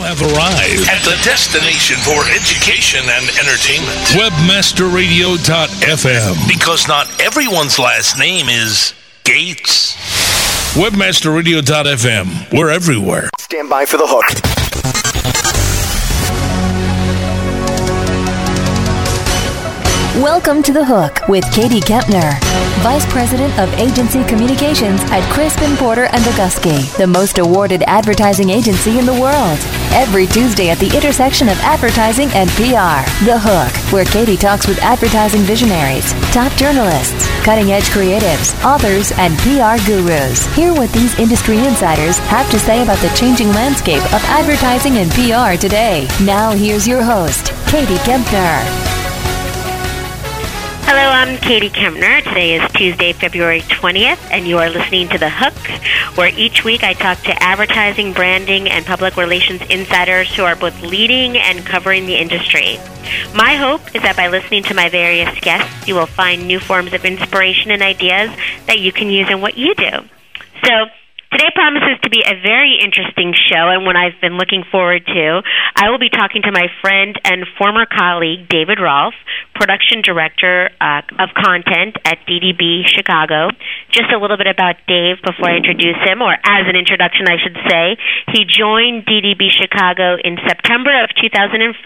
You have arrived at the destination for education and entertainment. Webmasterradio.fm. Because not everyone's last name is Gates. Webmasterradio.fm. We're everywhere. Stand by for the hook. Welcome to The Hook with Katie Kempner, Vice President of Agency Communications at Crispin Porter and Bogusky, the most awarded advertising agency in the world. Every Tuesday at the intersection of advertising and PR, The Hook, where Katie talks with advertising visionaries, top journalists, cutting edge creatives, authors, and PR gurus. Hear what these industry insiders have to say about the changing landscape of advertising and PR today. Now, here's your host, Katie Kempner. Hello, I'm Katie Kempner. Today is Tuesday, February 20th, and you are listening to The Hook, where each week I talk to advertising, branding, and public relations insiders who are both leading and covering the industry. My hope is that by listening to my various guests, you will find new forms of inspiration and ideas that you can use in what you do. So, Today promises to be a very interesting show and one I've been looking forward to. I will be talking to my friend and former colleague, David Rolfe, production director uh, of content at DDB Chicago. Just a little bit about Dave before I introduce him, or as an introduction, I should say. He joined DDB Chicago in September of 2005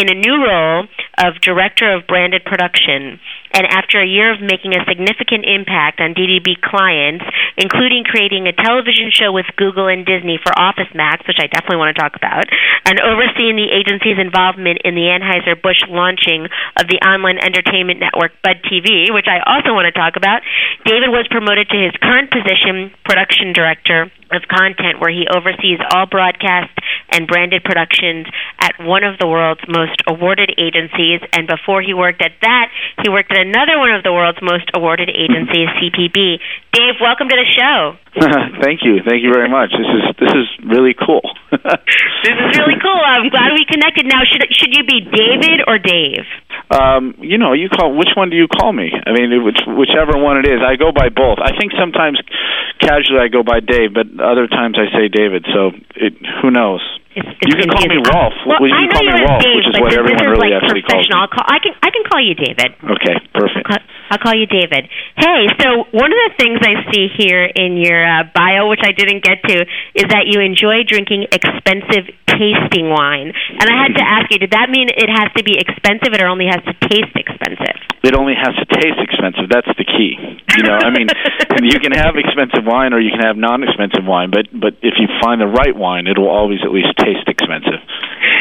in a new role of director of branded production. And after a year of making a significant impact on DDB clients, including creating a television show with Google and Disney for Office Max, which I definitely want to talk about, and overseeing the agency's involvement in the Anheuser-Busch launching of the online entertainment network Bud TV, which I also want to talk about, David was promoted to his current position, production director of content where he oversees all broadcast and branded productions at one of the world's most awarded agencies. And before he worked at that, he worked at another one of the world's most awarded agencies, CPB. Dave, welcome to the show. Thank you. Thank you very much. This is this is really cool. this is really cool. I'm glad we connected. Now, should should you be David or Dave? Um, you know, you call which one do you call me? I mean, which, whichever one it is. I go by both. I think sometimes casually I go by Dave, but other times I say David. So it, who knows? It's, it's you can call me Rolfe. Well, well, you I can call me Rolfe, Dave, which is what everyone is really like actually calls me. I'll call, I can I can call you David. Okay, perfect. I'll call, I'll call you David. Hey, so one of the things I see here in your uh, bio, which I didn't get to, is that you enjoy drinking expensive tasting wine. And I had to ask you, did that mean it has to be expensive, or only has to taste expensive? It only has to taste expensive. That's the key. You know, I mean, you can have expensive wine or you can have non-expensive wine, but but if you find the right wine, it will always at least taste expensive.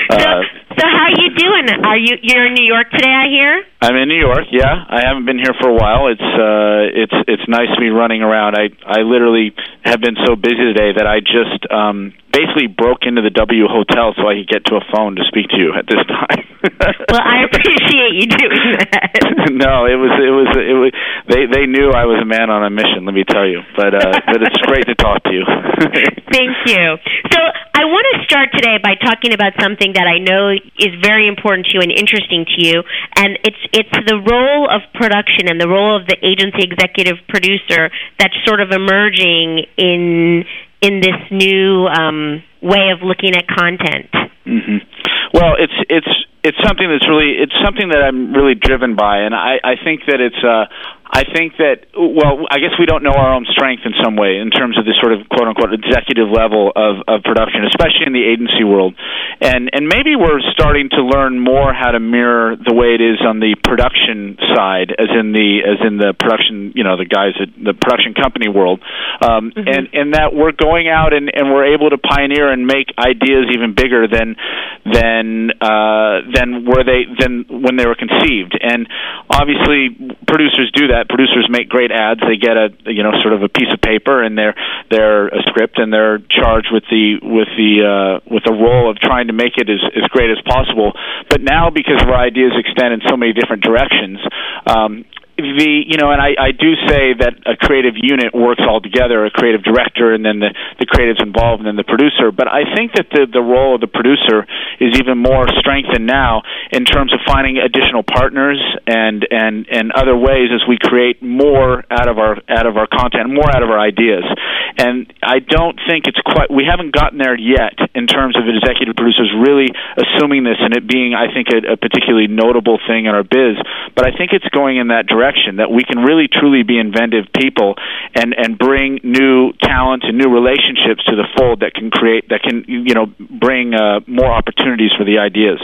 Uh, so how are you doing? Are you you're in New York today? I hear. I'm in New York. Yeah, I haven't been here for a while. It's uh, it's it's nice to be running around. I I literally have been so busy today that I just um, basically broke into the W hotel so I could get to a phone to speak to you at this time. well, I appreciate you doing that. no, it was it was it was they they knew I was a man on a mission. Let me tell you, but uh, but it's great to talk to you. Thank you. So I want to start today by talking about something that I know is very important to you and interesting to you, and it's it's the role of production and the role of the agency executive producer that's sort of emerging in in this new um, way of looking at content. Mm-hmm. Well, it's it's it's something that's really it's something that I'm really driven by, and I I think that it's uh I think that well, I guess we don't know our own strength in some way in terms of this sort of quote unquote executive level of, of production, especially in the agency world, and and maybe we're starting to learn more how to mirror the way it is on the production side, as in the as in the production, you know, the guys at the production company world, um, mm-hmm. and and that we're going out and and we're able to pioneer and make ideas even bigger than than uh, than where they than when they were conceived, and obviously producers do that that producers make great ads. They get a you know sort of a piece of paper and they're they're a script and they're charged with the with the uh, with the role of trying to make it as as great as possible. But now because our ideas extend in so many different directions, um, the you know, and I, I do say that a creative unit works all together, a creative director, and then the the creatives involved, and then the producer. But I think that the the role of the producer is even more strengthened now in terms of finding additional partners and and and other ways as we create more out of our out of our content, more out of our ideas. And I don't think it's quite. We haven't gotten there yet in terms of executive producers really assuming this and it being, I think, a, a particularly notable thing in our biz. But I think it's going in that direction direction that we can really truly be inventive people and and bring new talent and new relationships to the fold that can create that can you know bring uh, more opportunities for the ideas.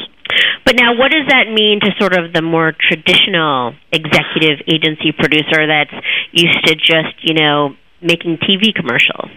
But now, what does that mean to sort of the more traditional executive agency producer that's used to just, you know, making TV commercials?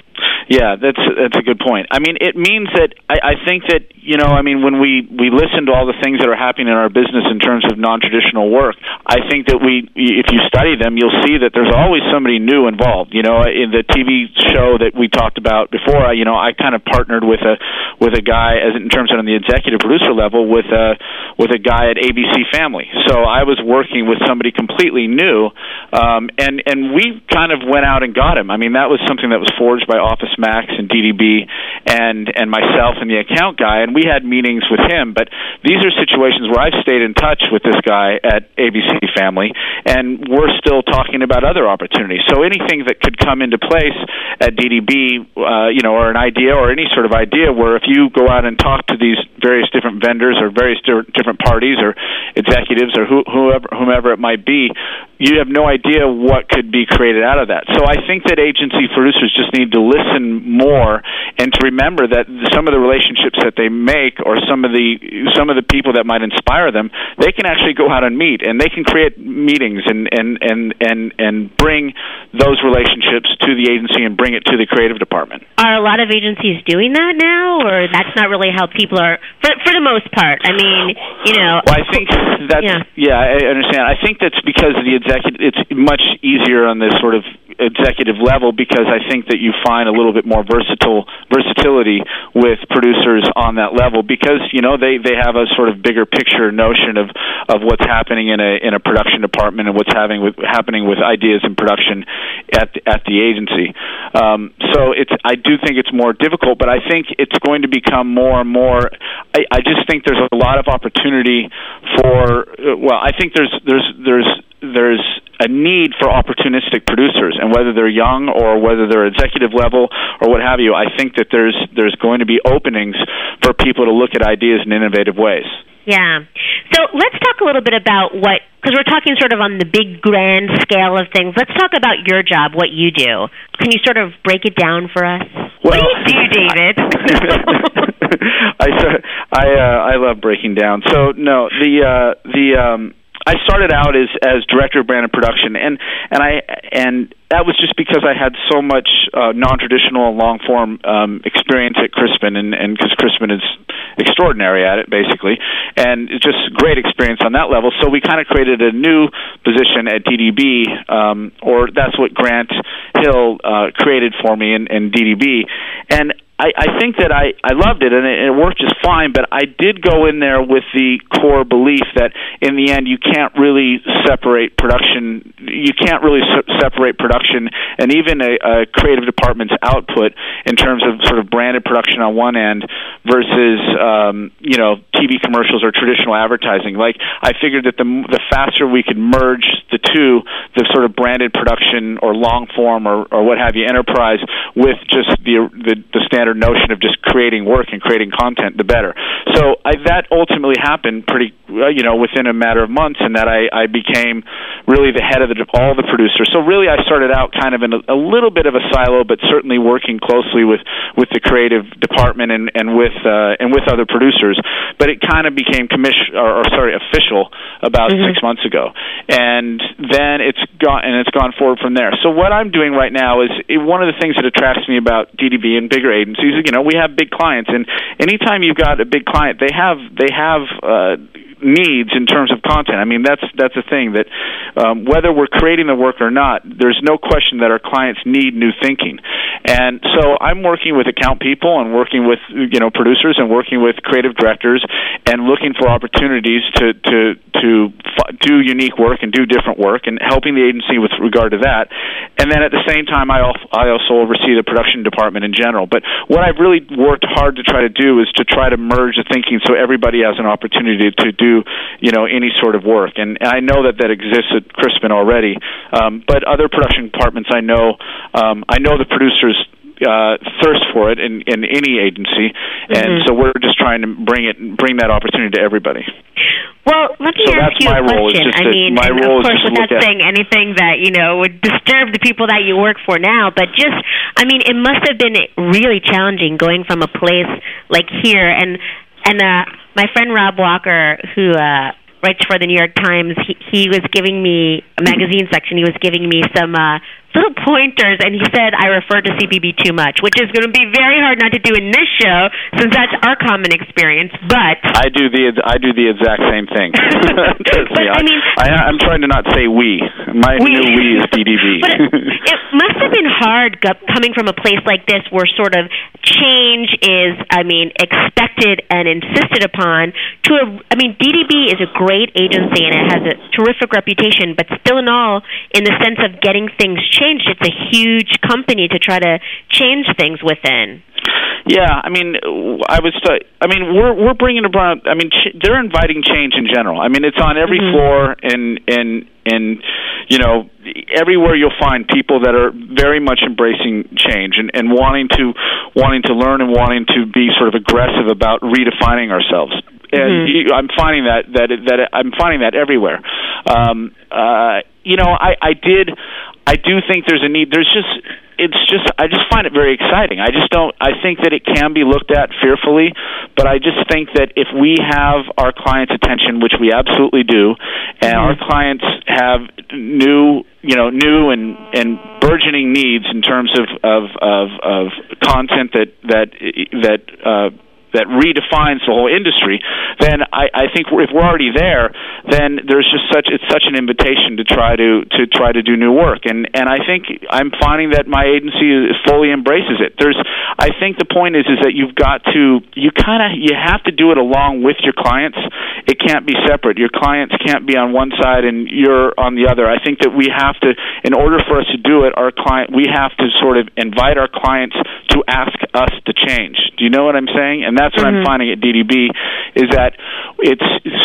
Yeah, that's that's a good point. I mean, it means that I, I think that you know, I mean, when we we listen to all the things that are happening in our business in terms of non-traditional work, I think that we, if you study them, you'll see that there's always somebody new involved. You know, in the TV show that we talked about before, you know, I kind of partnered with a with a guy as in terms of on the executive producer level with a with a guy at ABC Family. So I was working with somebody completely new, um, and and we kind of went out and got him. Mean, that was something that was forged by Office Max and DDB and and myself and the account guy, and we had meetings with him. But these are situations where I've stayed in touch with this guy at ABC Family, and we're still talking about other opportunities. So anything that could come into place at DDB, uh, you know, or an idea or any sort of idea where if you go out and talk to these various different vendors or various different parties or executives or whoever whomever it might be, you have no idea what could be created out of that. So I think that agency producers just need to listen more and to remember that some of the relationships that they make or some of the some of the people that might inspire them, they can actually go out and meet and they can create meetings and and and and and bring those relationships to the agency and bring it to the creative department. Are a lot of agencies doing that now or that's not really how people are for for the most part. I mean, you know, well, I think that's yeah. yeah, I understand. I think that's because of the executive it's much easier on this sort of executive level because I think that you find a little bit more versatile versatility with producers on that level because you know they they have a sort of bigger picture notion of of what's happening in a in a production department and what's having with happening with ideas in production at the, at the agency. Um, so it's I do think it's more difficult, but I think it's going to become more and more. I, I just think there's a lot of opportunity for. Well, I think there's there's there's there's a need for opportunistic producers, and whether they're young or whether they're executive level or what have you, I think that there's there's going to be openings for people to look at ideas in innovative ways. Yeah. So let's talk a little bit about what, because we're talking sort of on the big grand scale of things. Let's talk about your job, what you do. Can you sort of break it down for us? Well, what do you do, David? I I uh, I love breaking down. So no, the uh, the um, I started out as as director of branded production, and and I and that was just because I had so much uh, non-traditional long form um, experience at Crispin, and and because Crispin is extraordinary at it, basically, and it's just great experience on that level. So we kind of created a new position at DDB, um, or that's what Grant Hill uh, created for me in, in DDB, and I, I think that I, I loved it and it, it worked just fine, but I did go in there with the core belief that in the end you can't really separate production. You can't really se- separate production and even a, a creative department's output in terms of sort of branded production on one end versus um, you know TV commercials or traditional advertising. Like I figured that the the faster we could merge the two, the sort of branded production or long form or, or what have you enterprise with just the the, the standard standard notion of just creating work and creating content, the better. So I, that ultimately happened pretty, uh, you know, within a matter of months, and that I, I became really the head of the, all the producers. So really, I started out kind of in a, a little bit of a silo, but certainly working closely with with the creative department and and with uh, and with other producers. But it kind of became commission or, or sorry, official about mm-hmm. six months ago, and then it's gone and it's gone forward from there. So what I'm doing right now is it, one of the things that attracts me about DDB and bigger agencies agencies, you know, we have big clients, and anytime you've got a big client, they have they have uh, needs in terms of content. I mean, that's that's the thing that um, whether we're creating the work or not, there's no question that our clients need new thinking. And so I'm working with account people and working with you know producers and working with creative directors and looking for opportunities to to to f- do unique work and do different work and helping the agency with regard to that. And then at the same time, I I also oversee the production department in general. But what I've really worked hard to try to do is to try to merge the thinking so everybody has an opportunity to do you know any sort of work. And, and I know that that exists at Crispin already, um, but other production departments I know um, I know the producers uh, thirst for it in, in any agency, and Mhm. so we're just trying to bring it bring that opportunity to everybody. Well, let me So ask you a question. I mean, my role of course, to without saying anything that you know would disturb the people that you work for now, but just, I mean, it must have been really challenging going from a place like here and and uh, my friend Rob Walker, who uh, writes for the New York Times, he, he was giving me a magazine section. He was giving me some. Uh, little pointers and he said I refer to CPB too much, which is going to be very hard not to do in this show since that's our common experience. But I do the I do the exact same thing. But, I mean- I, I'm trying to not say we. My We- new we is DDB. but it, it must have coming from a place like this where sort of change is, I mean, expected and insisted upon. To a, I mean, DDB is a great agency and it has a terrific reputation, but still in all, in the sense of getting things changed, it's a huge company to try to change things within. Yeah, I mean, I was. I mean, we're we're bringing about. I mean, ch- they're inviting change in general. I mean, it's on every Mhm. floor, and and and you know, everywhere you'll find people that are very much embracing change and and wanting to wanting to learn and wanting to be sort of aggressive about redefining ourselves. And Mhm. I'm finding that that that I'm finding that everywhere. Um, uh, you know, I I did. I do think there's a need. There's just it's just I just find it very exciting. I just don't I think that it can be looked at fearfully, but I just think that if we have our clients' attention, which we absolutely do, and our clients have new you know new and and burgeoning needs in terms of of of, of content that that that uh, that redefines the whole industry, then I, I think if we're already there, then there's just such it's such an invitation to try to to try to do new work, and and I think I'm finding that my agency fully embraces it. There's I think the point is is that you've got to you kind of you have to do it along with your clients. It can't be separate. Your clients can't be on one side and you're on the other. I think that we have to, in order for us to do it, our client we have to sort of invite our clients to ask us to change. Do you know what I'm saying? And that's what I'm Mhm. finding at DDB is that it's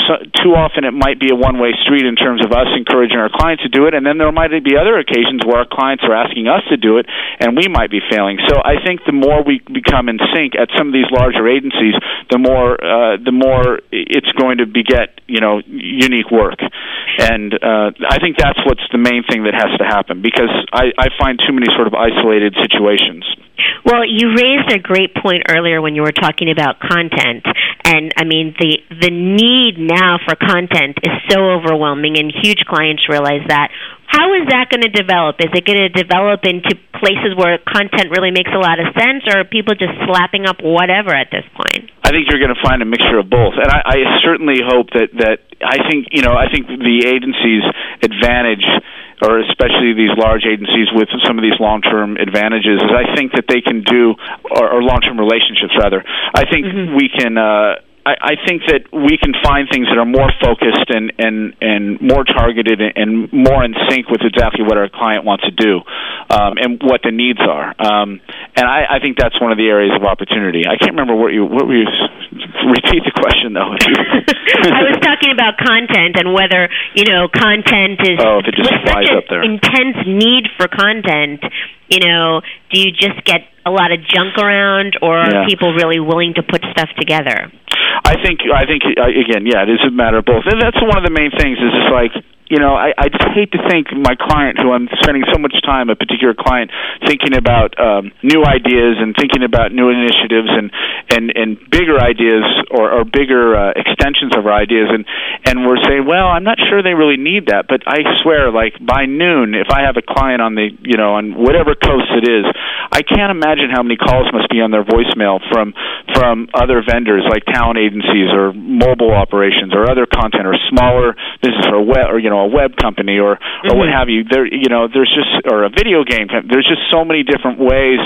so, too often it might be a one-way street in terms of us encouraging our clients to do it, and then there might be other occasions where our clients are asking us to do it, and we might be failing. So I think the more we become in sync at some of these larger agencies, the more uh, the more it's going to beget you know unique work, and uh, I think that's what's the main thing that has to happen because I, I find too many sort of isolated situations. Well, you raised a great point earlier when you were talking about content, and I mean the the need now for content is so overwhelming, and huge clients realize that. How is that going to develop? Is it going to develop into places where content really makes a lot of sense, or are people just slapping up whatever at this point? I think you're going to find a mixture of both, and I, I certainly hope that that I think you know I think the agency's advantage, or especially these large agencies with some of these long-term advantages, is I think that they can do or, or long-term relationships rather. I think Mhm. we can. Uh, I, I think that we can find things that are more focused and and and more targeted and, more in sync with exactly what our client wants to do, um, and what the needs are. Um, and I, I think that's one of the areas of opportunity. I can't remember what you what were you repeat the question though. I was talking about content and whether you know content is Oh, if it just flies up there. intense need for content. You know, do you just get a lot of junk around, or Yeah. are people really willing to put stuff together? I think I think uh, again, yeah, it is a matter of both, and that's one of the main things. Is it's like you know, I, I just hate to think my client, who I'm spending so much time, a particular client, thinking about um, new ideas and thinking about new initiatives and and and bigger ideas or, or bigger uh, extensions of our ideas, and and we're saying, well, I'm not sure they really need that, but I swear, like by noon, if I have a client on the, you know, on whatever coast it is, I can't imagine how many calls must be on their voicemail from from other vendors like talent agencies or mobile operations or other content or smaller business or web or you know a web company or or what mm-hmm. have you. There, you know, there's just or a video game. There's just so many different ways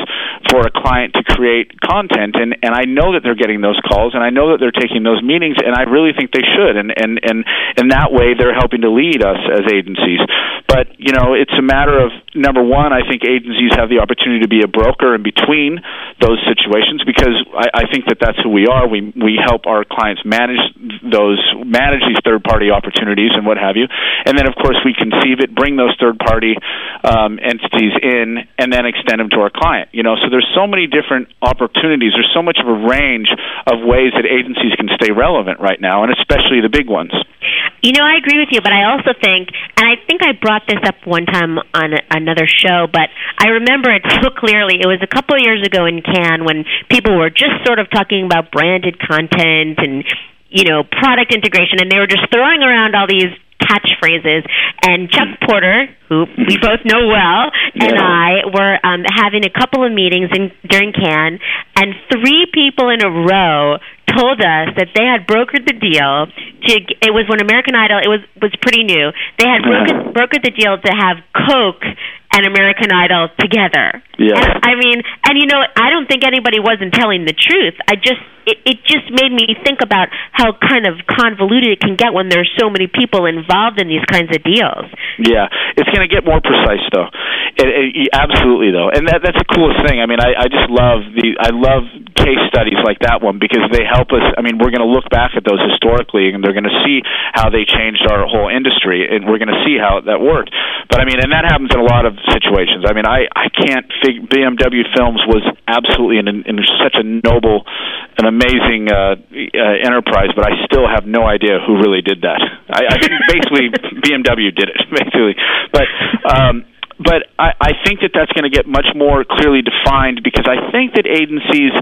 for a client to create content, and and I know that they're getting those calls, and I know that they're taking those meetings, and I really think they should, and and and in that way they're helping to lead us as agencies. But you know, it's a matter of number one. I think agencies have the opportunity to be a broker in between those situations because I, I think that that's who we are. We we help our clients manage those manage these third party opportunities and what have you, and then of course we conceive it, bring those third party um, entities in, and then extend them to our client. You know, so there's so many different opportunities. There's so much of a range of ways that agencies can stay relevant right now, and especially the big ones. You know, I agree with you, but I also think, and I think I brought this up one time on a, another show, but I remember it so clearly. It was a couple of years ago in Cannes when people were just sort of talking about branded content and you know product integration, and they were just throwing around all these catchphrases. And Chuck Porter, who we both know well, and Yeah. I were um, having a couple of meetings in, during Cannes, and three people in a row told us that they had brokered the deal to. It was when American Idol. It was was pretty new. They had brokered, brokered the deal to have Coke and American Idol together. Yeah. And, I mean, and you know, I don't think anybody wasn't telling the truth. I just it, it just made me think about how kind of convoluted it can get when there's so many people involved in these kinds of deals. Yeah, it's going to get more precise though. It, it, absolutely though, and that that's the coolest thing. I mean, I, I just love the I love case studies like that one because they help us. I mean, we're going to look back at those historically, and they're going to see how they changed our whole industry, and we're going to see how that worked. But I mean, and that happens in a lot of situations. I mean, I I can't fig- BMW Films was absolutely in, in such a noble, an amazing uh, uh, enterprise, but I still have no idea who really did that. I, I think basically BMW did it, basically. But um, but I, I think that that's going to get much more clearly defined because I think that agencies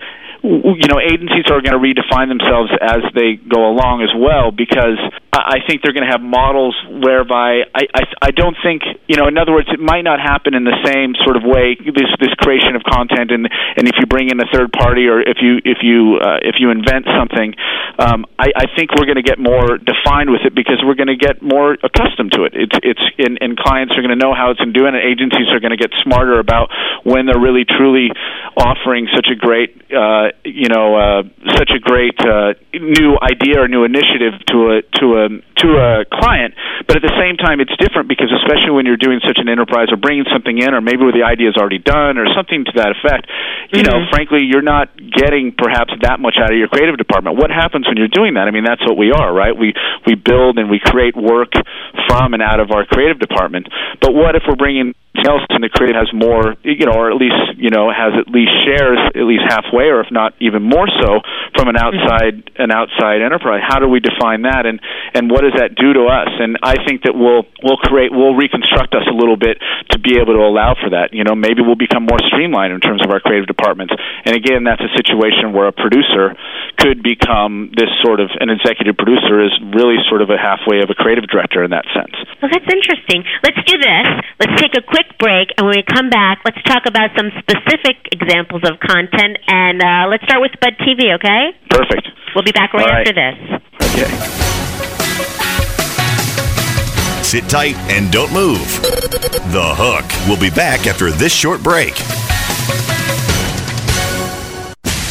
you know agencies are going to redefine themselves as they go along as well because I think they're going to have models whereby I, I I don't think you know in other words it might not happen in the same sort of way this this creation of content and and if you bring in a third party or if you if you uh, if you invent something um, I, I think we're going to get more defined with it because we're going to get more accustomed to it. It's it's and, and clients are going to know how it's going to do it and agencies are going to get smarter about when they're really truly offering such a great uh, you know uh, such a great uh, new idea or new initiative to a to a Um, to a client but at the same time it's different because especially when you're doing such an enterprise or bringing something in or maybe where the idea is already done or something to that effect you know mm-hmm. frankly you're not getting perhaps that much out of your creative department. What happens when you're doing that? I mean that's what we are right? We we build and we create work from and out of our creative department. But what if we're bringing else in the creative has more you know or at least you know has at least shares at least halfway or if not even more so from an mm-hmm. outside an outside enterprise. How do we define that and and what does that do to us? And i think that we'll we'll create we'll reconstruct us a little bit to be able to allow for that. You know maybe we'll become more streamlined in terms of our creative departments. And again that's a situation where a producer could become this sort of an executive producer is really sort of a halfway of a creative director in that sense. Well, that's interesting. Let's do this. Let's take a quick break, and when we come back, let's talk about some specific examples of content. And uh, let's start with Bud TV, okay? perfect We'll be back right, All right. after this. okay Sit tight and don't move. The Hook We'll be back after this short break.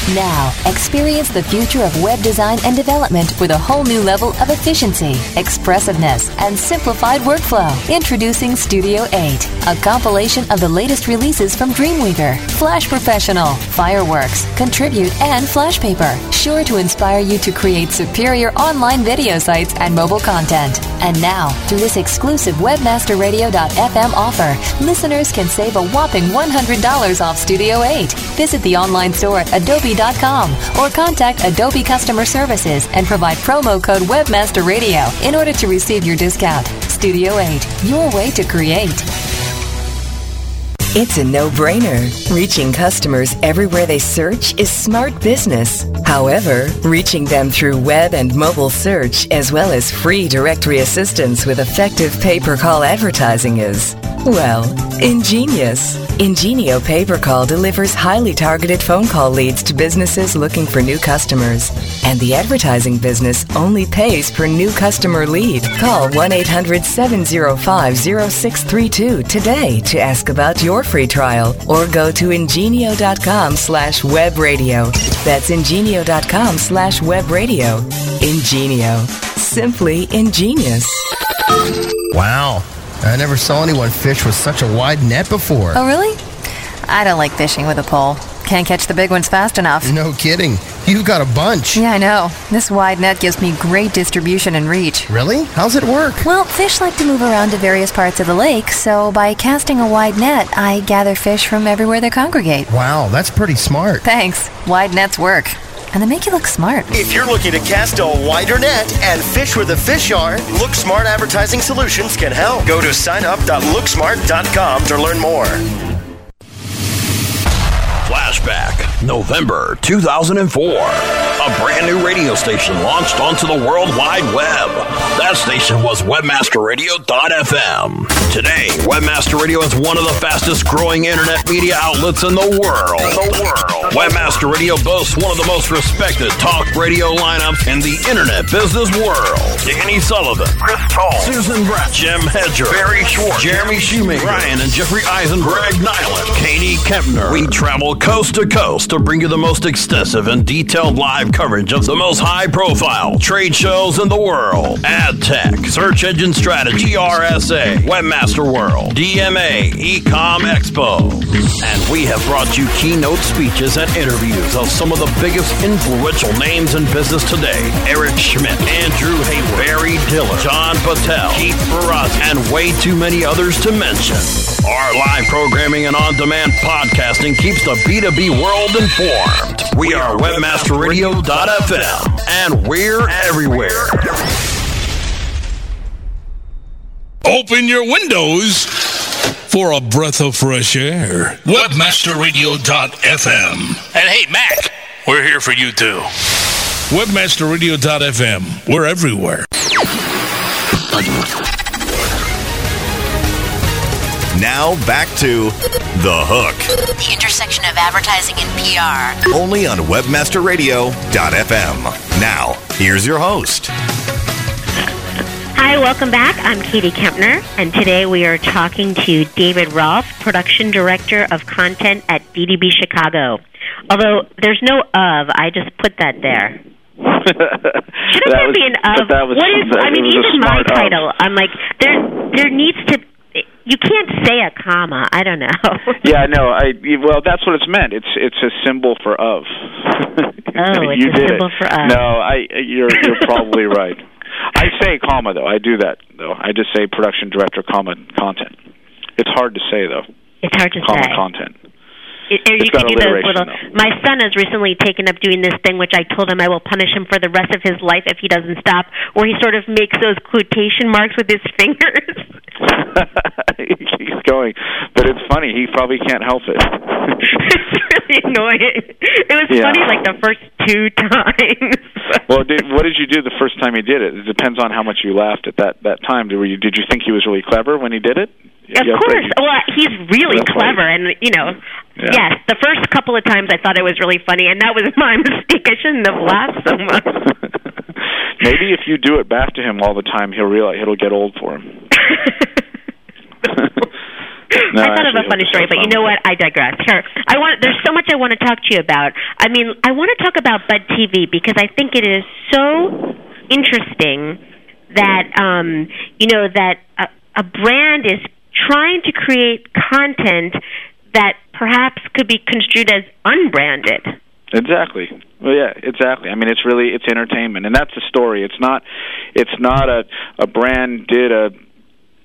Now, experience the future of web design and development with a whole new level of efficiency, expressiveness, and simplified workflow. Introducing Studio 8, a compilation of the latest releases from Dreamweaver, Flash Professional, Fireworks, Contribute, and Flashpaper. Sure to inspire you to create superior online video sites and mobile content. And now, through this exclusive webmasterradio.fm offer, listeners can save a whopping $100 off Studio 8. Visit the online store at adobe.com or contact Adobe Customer Services and provide promo code Webmaster Radio in order to receive your discount. Studio 8, your way to create. It's a no-brainer. Reaching customers everywhere they search is smart business. However, reaching them through web and mobile search, as well as free directory assistance with effective pay-per-call advertising is, well, ingenious. Ingenio Pay-Per-Call delivers highly targeted phone call leads to businesses looking for new customers. And the advertising business only pays per new customer lead. Call 1-800-705-0632 today to ask about your free trial or go to ingenio.com slash web radio. That's ingenio.com slash web radio. Ingenio. Simply ingenious. Wow. I never saw anyone fish with such a wide net before. Oh, really? I don't like fishing with a pole. Can't catch the big ones fast enough. No kidding. You've got a bunch. Yeah, I know. This wide net gives me great distribution and reach. Really? How's it work? Well, fish like to move around to various parts of the lake, so by casting a wide net, I gather fish from everywhere they congregate. Wow, that's pretty smart. Thanks. Wide nets work. And they make you look smart. If you're looking to cast a wider net and fish where the fish are, Look Smart Advertising Solutions can help. Go to signup.looksmart.com to learn more. Flashback, November 2004. A brand new radio station launched onto the World Wide Web. That station was WebmasterRadio.fm. Today, Webmaster Radio is one of the fastest growing internet media outlets in the world. the world. Webmaster Radio boasts one of the most respected talk radio lineups in the internet business world. Danny Sullivan, Chris Tall, Susan Bratton, Jim Hedger, Barry Schwartz, Jeremy Shoemaker, Ryan and Jeffrey Eisen, Greg Niland, Katie Kempner. We travel coast to coast to bring you the most extensive and detailed live coverage of the most high profile trade shows in the world. Ad tech, search engine strategy, RSA, Webmaster World, DMA, Ecom Expo. And we have brought you keynote speeches and interviews of some of the biggest influential names in business today. Eric Schmidt, Andrew Hayward, Barry Diller, John Battelle, Keith Barras, and way too many others to mention. Our live programming and on-demand podcasting keeps the B2B world informed. We are webmasterradio.fm and we're everywhere. Open your windows for a breath of fresh air. Webmasterradio.fm. And hey, Mac, we're here for you too. Webmasterradio.fm. We're everywhere. Now back to The Hook. The intersection of advertising and PR. Only on WebmasterRadio.fm. Now, here's your host. Hi, welcome back. I'm Katie Kempner, and today we are talking to David Rolfe, Production Director of Content at DDB Chicago. Although there's no of, I just put that there. Shouldn't That there was- be an of? that was- what is? that I mean, even my smart of. title. I'm like, there, there needs to. You can't say a comma. I don't know. Yeah, no, I well, that's what it's meant. It's it's a symbol for of. Oh, it's a did symbol it. for of. No, I you're you're probably right. I say comma though. I do that though. I just say production director comma content. It's hard to say though. It's hard to Comma say. content. It, or you could do those little. My son has recently taken up doing this thing, which I told him I will punish him for the rest of his life if he doesn't stop, where he sort of makes those quotation marks with his fingers. he keeps going, but it's funny. He probably can't help it. it's really annoying. It was Yeah. funny like the first two times. well, did, what did you do the first time he did it? It depends on how much you laughed at that that time. Did you did you think he was really clever when he did it? Of Yeah, course. Well, he's really clever, and you know, Yeah. yes. The first couple of times I thought it was really funny, and that was my mistake. I shouldn't have laughed so much. Maybe if you do it back to him all the time, he'll realize it'll get old for him. No, I thought of a funny story, but you know what? I digress. Here, I want. There's so much I want to talk to you about. I mean, I want to talk about Bud TV because I think it is so interesting that um, you know that a, a brand is trying to create content that perhaps could be construed as unbranded. Exactly. Well, yeah, exactly. I mean, it's really it's entertainment, and that's the story. It's not, it's not a a brand did a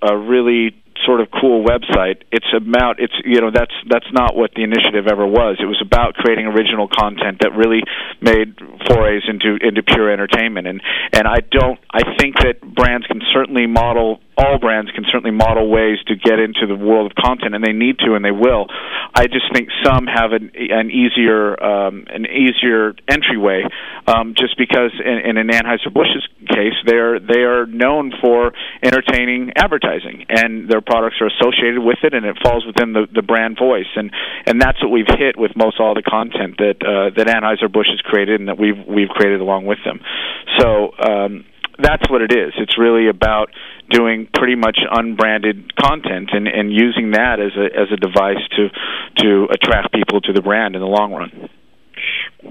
a really sort of cool website. It's about it's you know that's that's not what the initiative ever was. It was about creating original content that really made forays into into pure entertainment. And and I don't I think that brands can certainly model all brands can certainly model ways to get into the world of content, and they need to, and they will. I just think some have an, an easier um, an easier entryway, um, just because in, in Anheuser Busch's case, they're they are known for entertaining advertising, and their products are associated with it, and it falls within the, the brand voice, and and that's what we've hit with most all the content that uh, that Anheuser Busch has created, and that we've we've created along with them. So. Um, that's what it is. It's really about doing pretty much unbranded content and, and using that as a as a device to to attract people to the brand in the long run.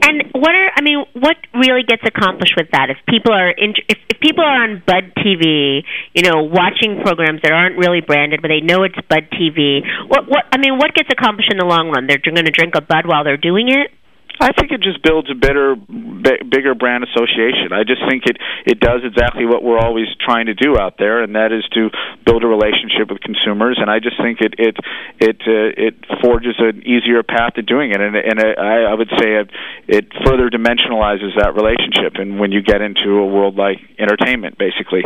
And what are I mean, what really gets accomplished with that? If people are in, if, if people are on Bud TV, you know, watching programs that aren't really branded, but they know it's Bud TV. What what I mean, what gets accomplished in the long run? They're going to drink a Bud while they're doing it. I think it just builds a better, b- bigger brand association. I just think it it does exactly what we're always trying to do out there, and that is to build a relationship with consumers. And I just think it it it uh, it forges an easier path to doing it, and and I, I would say it, it further dimensionalizes that relationship. And when you get into a world like entertainment, basically,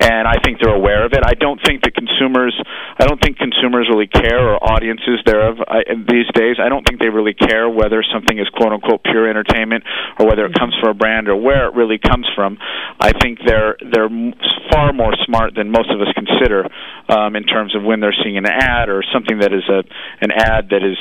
and I think they're aware of it. I don't think that consumers, I don't think consumers really care, or audiences thereof I, these days. I don't think they really care whether something is quote quote unquote pure entertainment or whether it comes from a brand or where it really comes from. I think they're they're far more smart than most of us consider um, in terms of when they're seeing an ad or something that is a an ad that is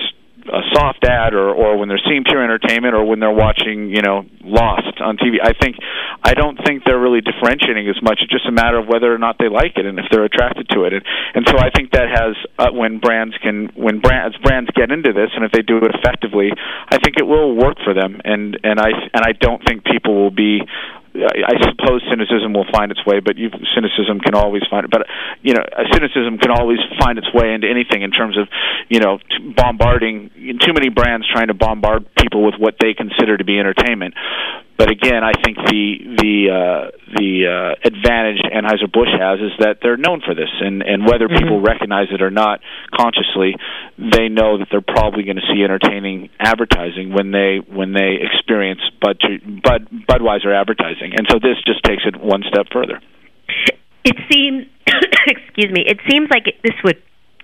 a soft ad or or when they're seeing pure entertainment or when they're watching you know Lost on TV. I think I don't think they're really differentiating as much. It's just a matter of whether or not they like it and if they're attracted to it. And and so I think that has uh, when brands can when brands brands get into this and if they do it effectively, I think it will work for them. And and I and I don't think people will be I suppose cynicism will find its way, but you, cynicism can always find it. But you know, cynicism can always find its way into anything in terms of you know bombarding too many brands trying to bombard people with what they consider to be entertainment. But again, I think the the uh, the uh, advantage Anheuser Busch has is that they're known for this, and and whether mm-hmm. people recognize it or not consciously, they know that they're probably going to see entertaining advertising when they when they experience Bud Bud Budweiser advertising, and so this just takes it one step further. It seems, excuse me, it seems like this would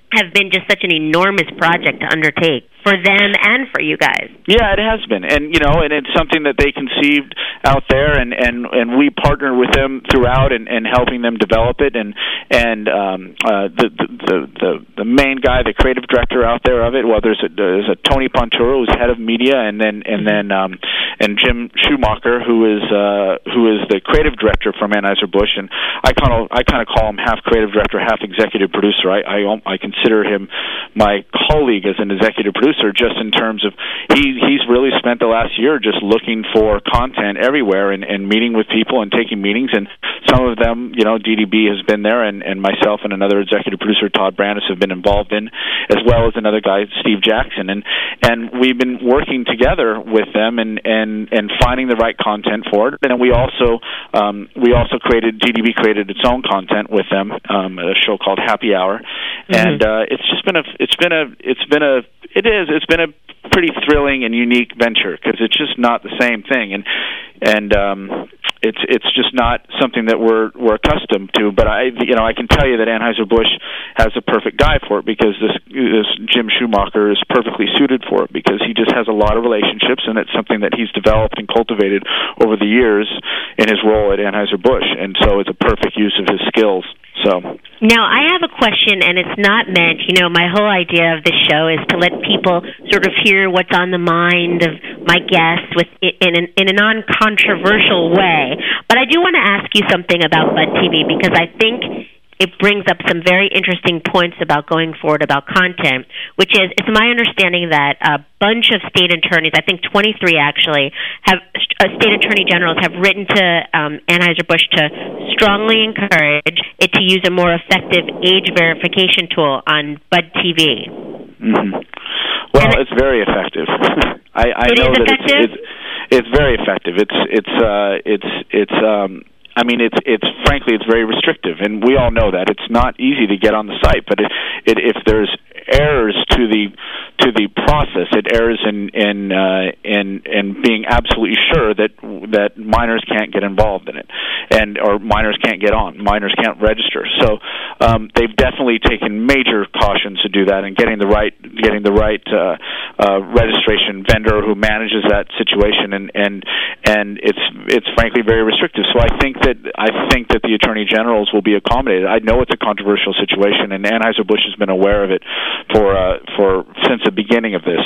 have been just such an enormous project to undertake for them and for you guys. Yeah, it has been, and you know, and it's something that they conceived out there, and and and we partner with them throughout, and and helping them develop it, and and um, uh, the, the the the main guy, the creative director out there of it. Well, there's a there's a Tony Ponturo who's head of media, and then and then um, and Jim Schumacher who is uh, who is the creative director from Anheuser Busch, and I kind of I kind of call him half creative director, half executive producer. I I, I consider him my colleague as an executive producer producer just in terms of he he's really spent the last year just looking for content everywhere and, and meeting with people and taking meetings. And some of them you know DDB has been there and, and myself and another executive producer Todd Brandis have been involved in as well as another guy Steve Jackson. And and we've been working together with them and and and finding the right content for it. And we also um, we also created DDB created its own content with them um, a show called Happy Hour. Mm-hmm. and uh, it's just been a it's been a it's been a it is. It's been a pretty thrilling and unique venture because it's just not the same thing, and and um, it's it's just not something that we're we're accustomed to. But I you know I can tell you that Anheuser Busch has a perfect guy for it because this this Jim Schumacher is perfectly suited for it because he just has a lot of relationships and it's something that he's developed and cultivated over the years in his role at Anheuser Busch, and so it's a perfect use of his skills. So now I have a question, and it's not meant. You know, my whole idea of the show is to let people sort of hear what's on the mind of my guests with in an, in a non-controversial way. But I do want to ask you something about Bud TV because I think it brings up some very interesting points about going forward about content, which is it's my understanding that a bunch of state attorneys, I think 23 actually, have uh, state attorney generals have written to um, Anheuser-Busch to strongly encourage it to use a more effective age verification tool on Bud TV. Mm-hmm. Well, and it's very effective. I, I it know is that effective? It's, it's, it's very effective. It's it's uh, it's it's um, I mean, it's it's frankly it's very restrictive, and we all know that it's not easy to get on the site. But it, it, if there's errors to the to the process, it errs in in uh, in in being absolutely sure that that minors can't get involved in it, and or minors can't get on, minors can't register. So um, they've definitely taken major cautions to do that, and getting the right getting the right uh, uh, registration vendor who manages that situation, and and and it's it's frankly very restrictive. So I think that I think that the attorney generals will be accommodated. I know it's a controversial situation, and Anheuser Busch has been aware of it for uh, for since the beginning of this.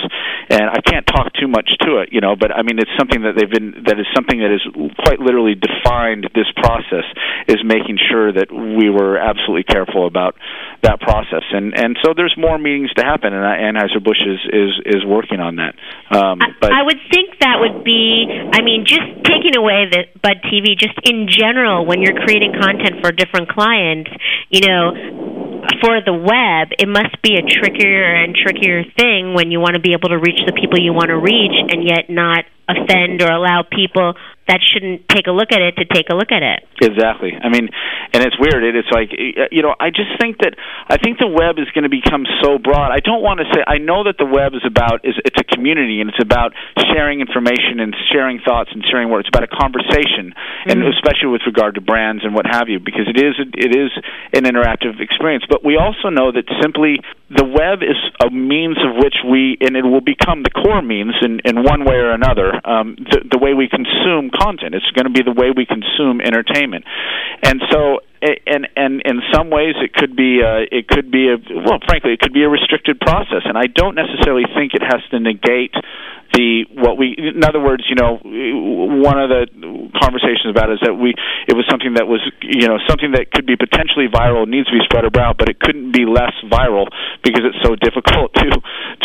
And I can't talk too much to it, you know, but I mean it's something that they've been that is something that is quite literally defined this process is making sure that we were absolutely careful about that process. And and so there's more meetings to happen, and Anheuser Busch is is is working on that. Um, but I would think that would be, I mean, just taking away the Bud TV, just in general, when you're creating content for different clients, you know, for the web, it must be a trickier and trickier thing when you want to be able to reach the people you want to reach and yet not offend or allow people that shouldn't take a look at it to take a look at it. Exactly. I mean, and it's weird. It, it's like you know, I just think that I think the web is going to become so broad. I don't want to say. I know that the web is about is it's a community and it's about sharing information and sharing thoughts and sharing words. It's about a conversation, mm-hmm. and especially with regard to brands and what have you, because it is it is an interactive experience. But we also know that simply the web is a means of which we and it will become the core means in in one way or another um, the, the way we consume content. It's going to be the way we consume entertainment, and so and and in some ways it could be uh, it could be a well frankly it could be a restricted process and I don't necessarily think it has to negate the what we in other words you know one of the conversations about is that we it was something that was you know something that could be potentially viral needs to be spread around but it couldn't be less viral because it's so difficult to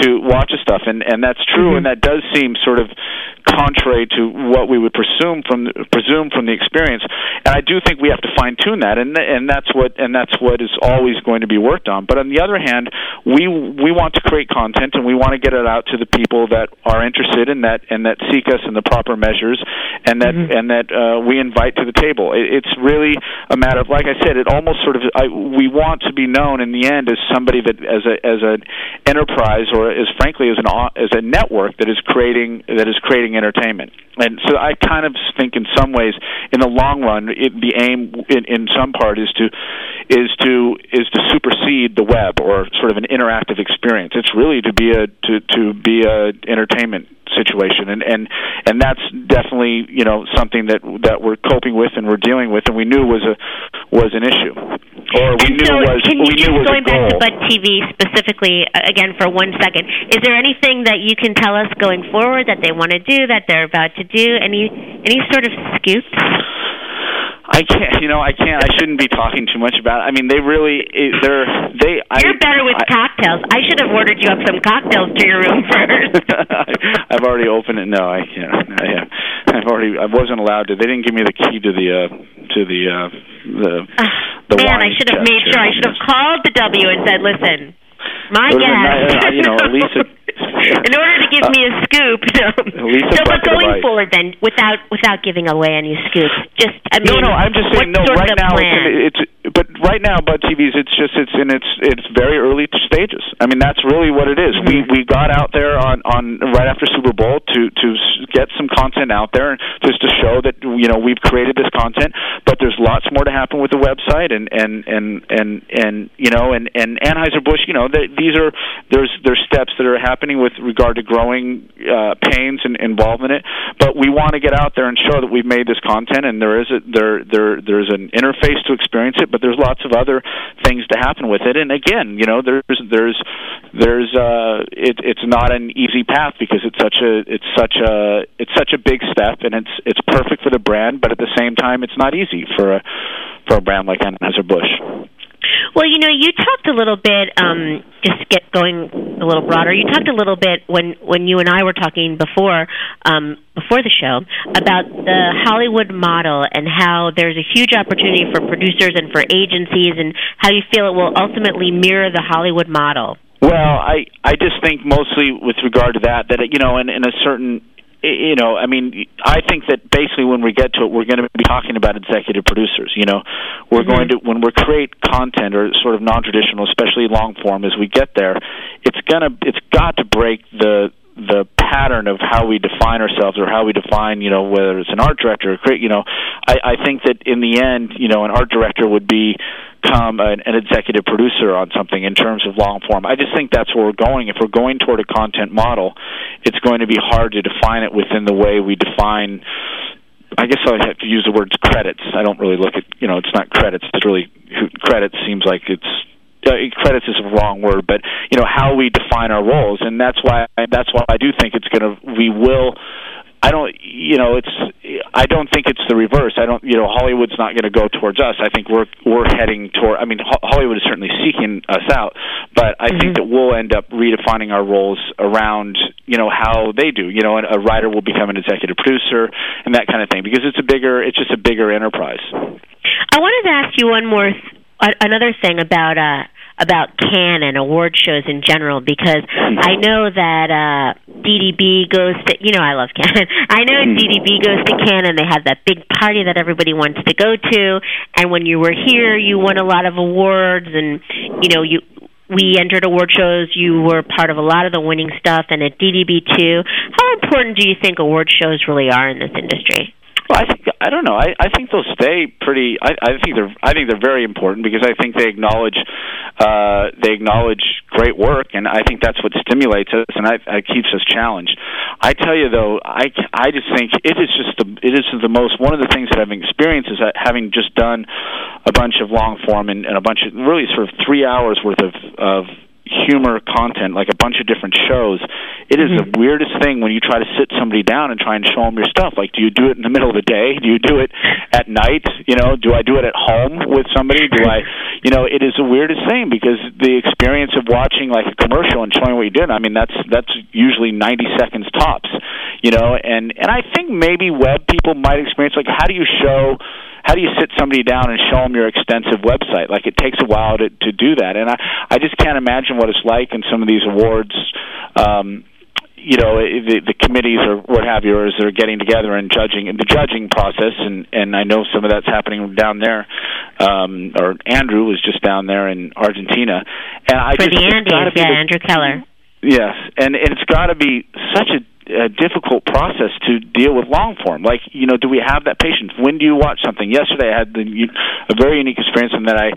to watch the stuff and and that's true mm-hmm. and that does seem sort of contrary to what we would presume from presume from the experience and I do think we have to fine tune that and and that's what and that's what is always going to be worked on but on the other hand we we want to create content and we want to get it out to the people that are interested interested in that and that seek us in the proper measures and that mm-hmm. and that uh, we invite to the table. It, it's really a matter of, like I said, it almost sort of I, we want to be known in the end as somebody that as a as an enterprise or as frankly as an as a network that is creating that is creating entertainment. And so I kind of think in some ways, in the long run, it, the aim in, in some part is to is to is to supersede the web or sort of an interactive experience. It's really to be a to to be a entertainment situation and and and that's definitely you know something that that we're coping with and we're dealing with and we knew was a was an issue or we and knew so was can you we just knew was going a goal. back to Bud TV specifically uh, again for one second is there anything that you can tell us going forward that they want to do that they're about to do any any sort of scoops I can't, you know, I can't. I shouldn't be talking too much about. It. I mean, they really, they're they. You're I, better with I, cocktails. I should have ordered you up some cocktails to your room first. I've already opened it. No, I can't. I. I've already. I wasn't allowed to. They didn't give me the key to the uh to the uh the the Man, wine I should have made sure. I should have called the W and said, "Listen, my It would've been guest." nice, uh, you know, at least a- in order to give me a scoop. No. At least a so, but going forward, then, without without giving away any scoops, just I mean, no, no. I'm just saying. No, right now plan? it's, it's. Right now, Bud TV's. It's just. It's in its. It's very early stages. I mean, that's really what it is. We Mm-hmm. we got out there on on right after Super Bowl to to get some content out there, and just to show that you know we've created this content. But there's lots more to happen with the website, and and and and and you know, and and Anheuser Busch. You know, they, these are there's there's steps that are happening with regard to growing uh, pains and involved in it. But we want to get out there and show that we've made this content, and there is a there there there's an interface to experience it, but there's lots of other things to happen with it. And again, you know, there's there's there's uh, it, it's not an easy path because it's such a it's such a it's such a big step, and it's it's perfect for the brand, but at the same time, it's not easy for a for a brand like Anheuser Busch. Well, you know, you talked a little bit. Um, just get going a little broader. You talked a little bit when when you and I were talking before um, before the show about the Hollywood model and how there's a huge opportunity for producers and for agencies, and how you feel it will ultimately mirror the Hollywood model. Well, I I just think mostly with regard to that that you know in in a certain you know, I mean, I think that basically when we get to it, we're going to be talking about executive producers. You know, we're mm-hmm. going to when we create content or sort of non-traditional, especially long form, as we get there, it's gonna it's got to break the the pattern of how we define ourselves or how we define, you know, whether it's an art director or create, you know, I, I think that in the end, you know, an art director would be become an, an executive producer on something in terms of long form. I just think that's where we're going. If we're going toward a content model, it's going to be hard to define it within the way we define. I guess I have to use the words credits. I don't really look at you know it's not credits. It's really credits seems like it's uh, credits is a wrong word, but you know how we define our roles, and that's why that's why I do think it's going to we will I don't, you know, it's. I don't think it's the reverse. I don't, you know, Hollywood's not going to go towards us. I think we're we're heading toward. I mean, Hollywood is certainly seeking us out, but I mm-hmm. think that we'll end up redefining our roles around, you know, how they do. You know, a writer will become an executive producer and that kind of thing because it's a bigger, it's just a bigger enterprise. I wanted to ask you one more, th- another thing about. uh about Cannes and award shows in general because I know that uh DDB goes to you know I love Cannes. I know mm-hmm. DDB goes to Cannes and they have that big party that everybody wants to go to and when you were here you won a lot of awards and you know you we entered award shows. You were part of a lot of the winning stuff, and at DDB too. How important do you think award shows really are in this industry? Well, I think I don't know. I, I think they'll stay pretty. I, I think they're. I think they're very important because I think they acknowledge uh, they acknowledge great work, and I think that's what stimulates us and I, I keeps us challenged. I tell you though, I I just think it is just the it is the most one of the things that I've experienced is that having just done a bunch of long form and, and a bunch of really sort of three hours worth of of humor content, like a bunch of different shows. It is mm-hmm. the weirdest thing when you try to sit somebody down and try and show them your stuff. Like, do you do it in the middle of the day? Do you do it at night? You know, do I do it at home with somebody? Do I, you know, it is the weirdest thing because the experience of watching like a commercial and showing what you did. I mean, that's that's usually ninety seconds tops. You know, and and I think maybe web people might experience like how do you show how do you sit somebody down and show them your extensive website? Like it takes a while to to do that, and I I just can't imagine what it's like in some of these awards. Um, you know the the committees or what have you as they're getting together and judging and the judging process and and I know some of that's happening down there um or Andrew was just down there in Argentina and I For just the Andes, yeah, Andrew Keller. Yes, and, and it's got to be such a a difficult process to deal with long form. Like, you know, do we have that patience? When do you watch something? Yesterday, I had the, a very unique experience in that I,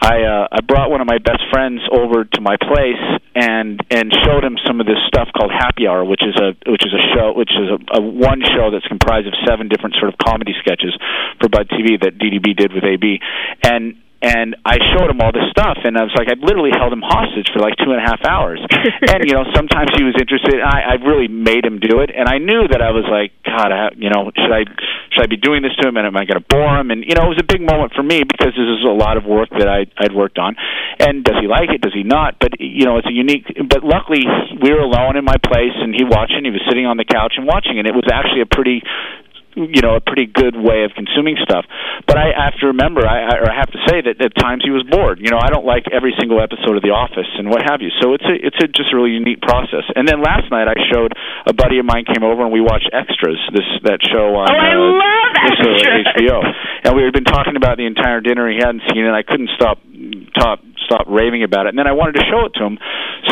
I, uh, I brought one of my best friends over to my place and and showed him some of this stuff called Happy Hour, which is a which is a show, which is a, a one show that's comprised of seven different sort of comedy sketches for Bud TV that DDB did with AB, and and I showed him all this stuff, and I was like, I literally held him hostage for like two and a half hours. and you know, sometimes he was interested. I, I really made him do it, and I knew that I was like, God, I, you know, should I should I be doing this to him, and am I going to bore him? And you know, it was a big moment for me because this is a lot of work that I I'd worked on. And does he like it? Does he not? But you know, it's a unique. But luckily, we were alone in my place, and he watching. He was sitting on the couch and watching, and it was actually a pretty you know a pretty good way of consuming stuff. But I have to remember, I, I, or I have to say that at times he was bored. You know, I don't like every single episode of The Office and what have you. So it's a it's a just a really unique process. And then last night I showed a buddy of mine came over and we watched Extras, this that show on oh, I uh, love Extras. HBO. And we had been talking about the entire dinner he hadn't seen, it. and I couldn't stop stop stop raving about it. And then I wanted to show it to him.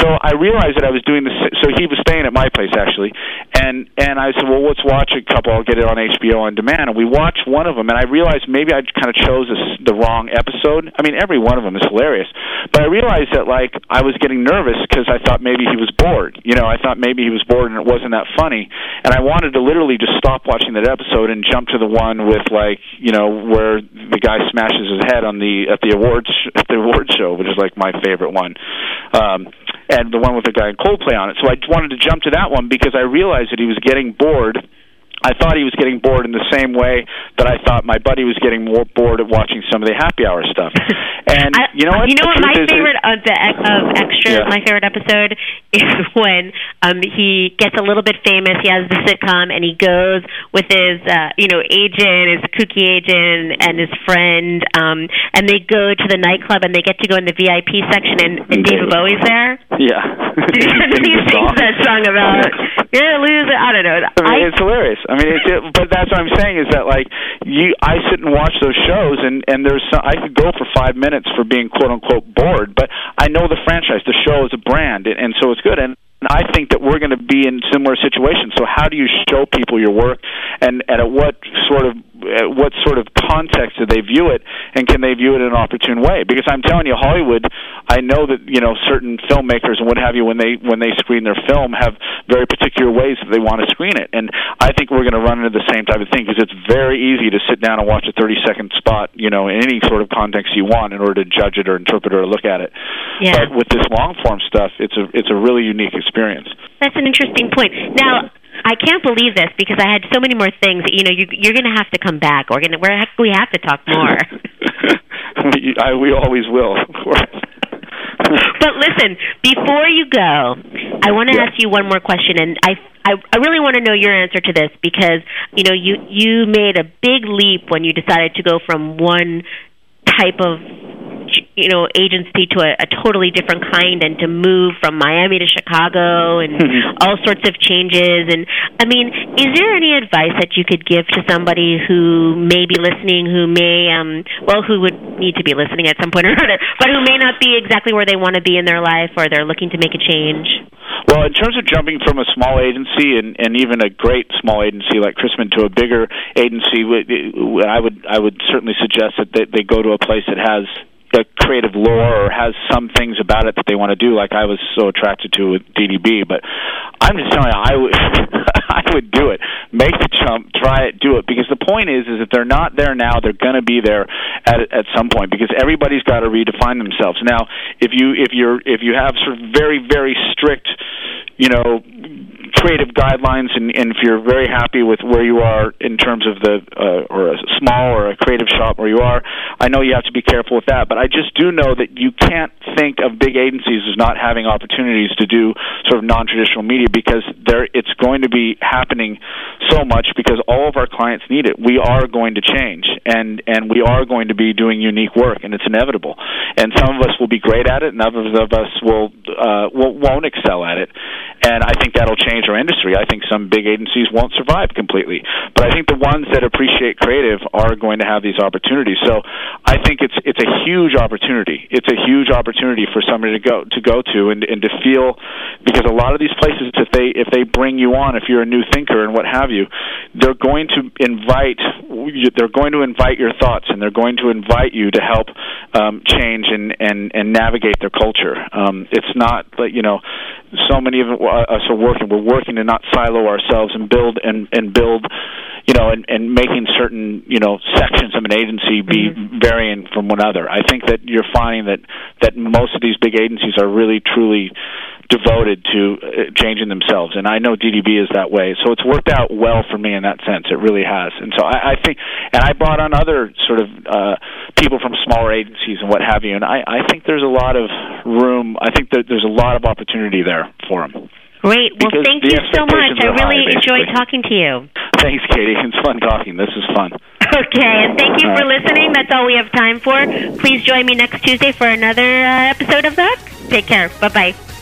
So I realized that I was doing this. So he was staying at my place actually, and and I said, well, let's watch a couple. I'll get it on HBO on demand, and we watched one of them, and I realized maybe I kind of chose this, the wrong episode. I mean, every one of them is hilarious, but I realized that like I was getting nervous because I thought maybe he was bored. You know, I thought maybe he was bored and it wasn't that funny, and I wanted to literally just stop watching that episode and jump to the one with like you know where the guy smashes his head on the at the awards at the awards show, which is like my favorite one. Um, and the one with the guy in Coldplay on it. So I wanted to jump to that one because I realized that he was getting bored I thought he was getting bored in the same way that I thought my buddy was getting more bored of watching some of the happy hour stuff. And I, you know what? You know what? My favorite of the of extras, Yeah. my favorite episode is when um he gets a little bit famous. He has the sitcom, and he goes with his uh, you know agent, his kooky agent, and his friend, um, and they go to the nightclub, and they get to go in the VIP section, and, and David Bowie's there. Yeah. he sings that song about you're a loser. I don't know. I mean, it's hilarious. I mean, it's, it, but that's what I'm saying is that like you, I sit and watch those shows, and and there's some, I could go for five minutes for being quote unquote bored, but I know the franchise, the show is a brand, and, and so it's good. And and I think that we're going to be in similar situations. So how do you show people your work, and, and at what sort of at what sort of context do they view it, and can they view it in an opportune way? Because I'm telling you, Hollywood, I know that you know certain filmmakers and what have you when they when they screen their film have very particular ways that they want to screen it, and I think we're going to run into the same type of thing because it's very easy to sit down and watch a 30 second spot, you know, in any sort of context you want in order to judge it or interpret it or look at it. Yeah. But with this long form stuff, it's a it's a really unique experience. That's an interesting point. Now, I can't believe this because I had so many more things. You know, you, you're going to have to come back. We're going to we're, we have to talk more. we, I, we always will, of course. but listen, before you go, I want to ask you one more question, and I, I, I really want to know your answer to this because you know you you made a big leap when you decided to go from one type of you know agency to a, a totally different kind and to move from Miami to Chicago and all sorts of changes. And I mean is there any advice that you could give to somebody who may be listening who may um well who would need to be listening at some point or other but who may not be exactly where they want to be in their life or they're looking to make a change? Well, in terms of jumping from a small agency and, and even a great small agency like Crispin to a bigger agency, I would I would certainly suggest that they, they go to a place that has a creative lore or has some things about it that they want to do, like I was so attracted to with DDB. But I'm just telling you, I would I would do it. Make the jump, try it, do it. Because the point is, is if they're not there now, they're going to be there at at some point. Because everybody's got to redefine themselves. Now, if you if you're if you have sort of very very strict, you know, creative guidelines, and, and if you're very happy with where you are in terms of the uh, or a small or a creative shop where you are, I know you have to be careful with that. But I just do know that you can't think of big agencies as not having opportunities to do sort of non-traditional media because there it's going to be happening so much because all of our clients need it. We are going to change, and and we are going to be doing unique work, and it's inevitable. And some of us will be great at it, and others of us will uh, will won't excel at it. And I think that'll change our industry. I think some big agencies won't survive completely, but I think the ones that appreciate creative are going to have these opportunities. So I think it's it's a huge opportunity. It's a huge opportunity for somebody to go to go to and and to feel because a lot of these places if they if they bring you on if you're a new thinker and what have you, they're going to invite they're going to invite your thoughts and they're going to invite you to help um, change and and and navigate their culture. Um, it's not like you know so many of us are working. We're working to not silo ourselves and build and and build, you know, and and making certain you know sections of an agency be varying from one another. I think that you're finding that that most of these big agencies are really truly devoted to uh, changing themselves and I know DDB is that way so it's worked out well for me in that sense it really has and so I, I think and I brought on other sort of uh people from smaller agencies and what have you and I I think there's a lot of room I think that there's a lot of opportunity there for them Great. Well, Because thank you so much. I are high, really enjoyed talking to you. thanks Katie it's fun talking this is fun Okay, and thank you All for right. listening. That's all we have time for. Please join me next Tuesday for another uh, episode of The Take care. Bye bye.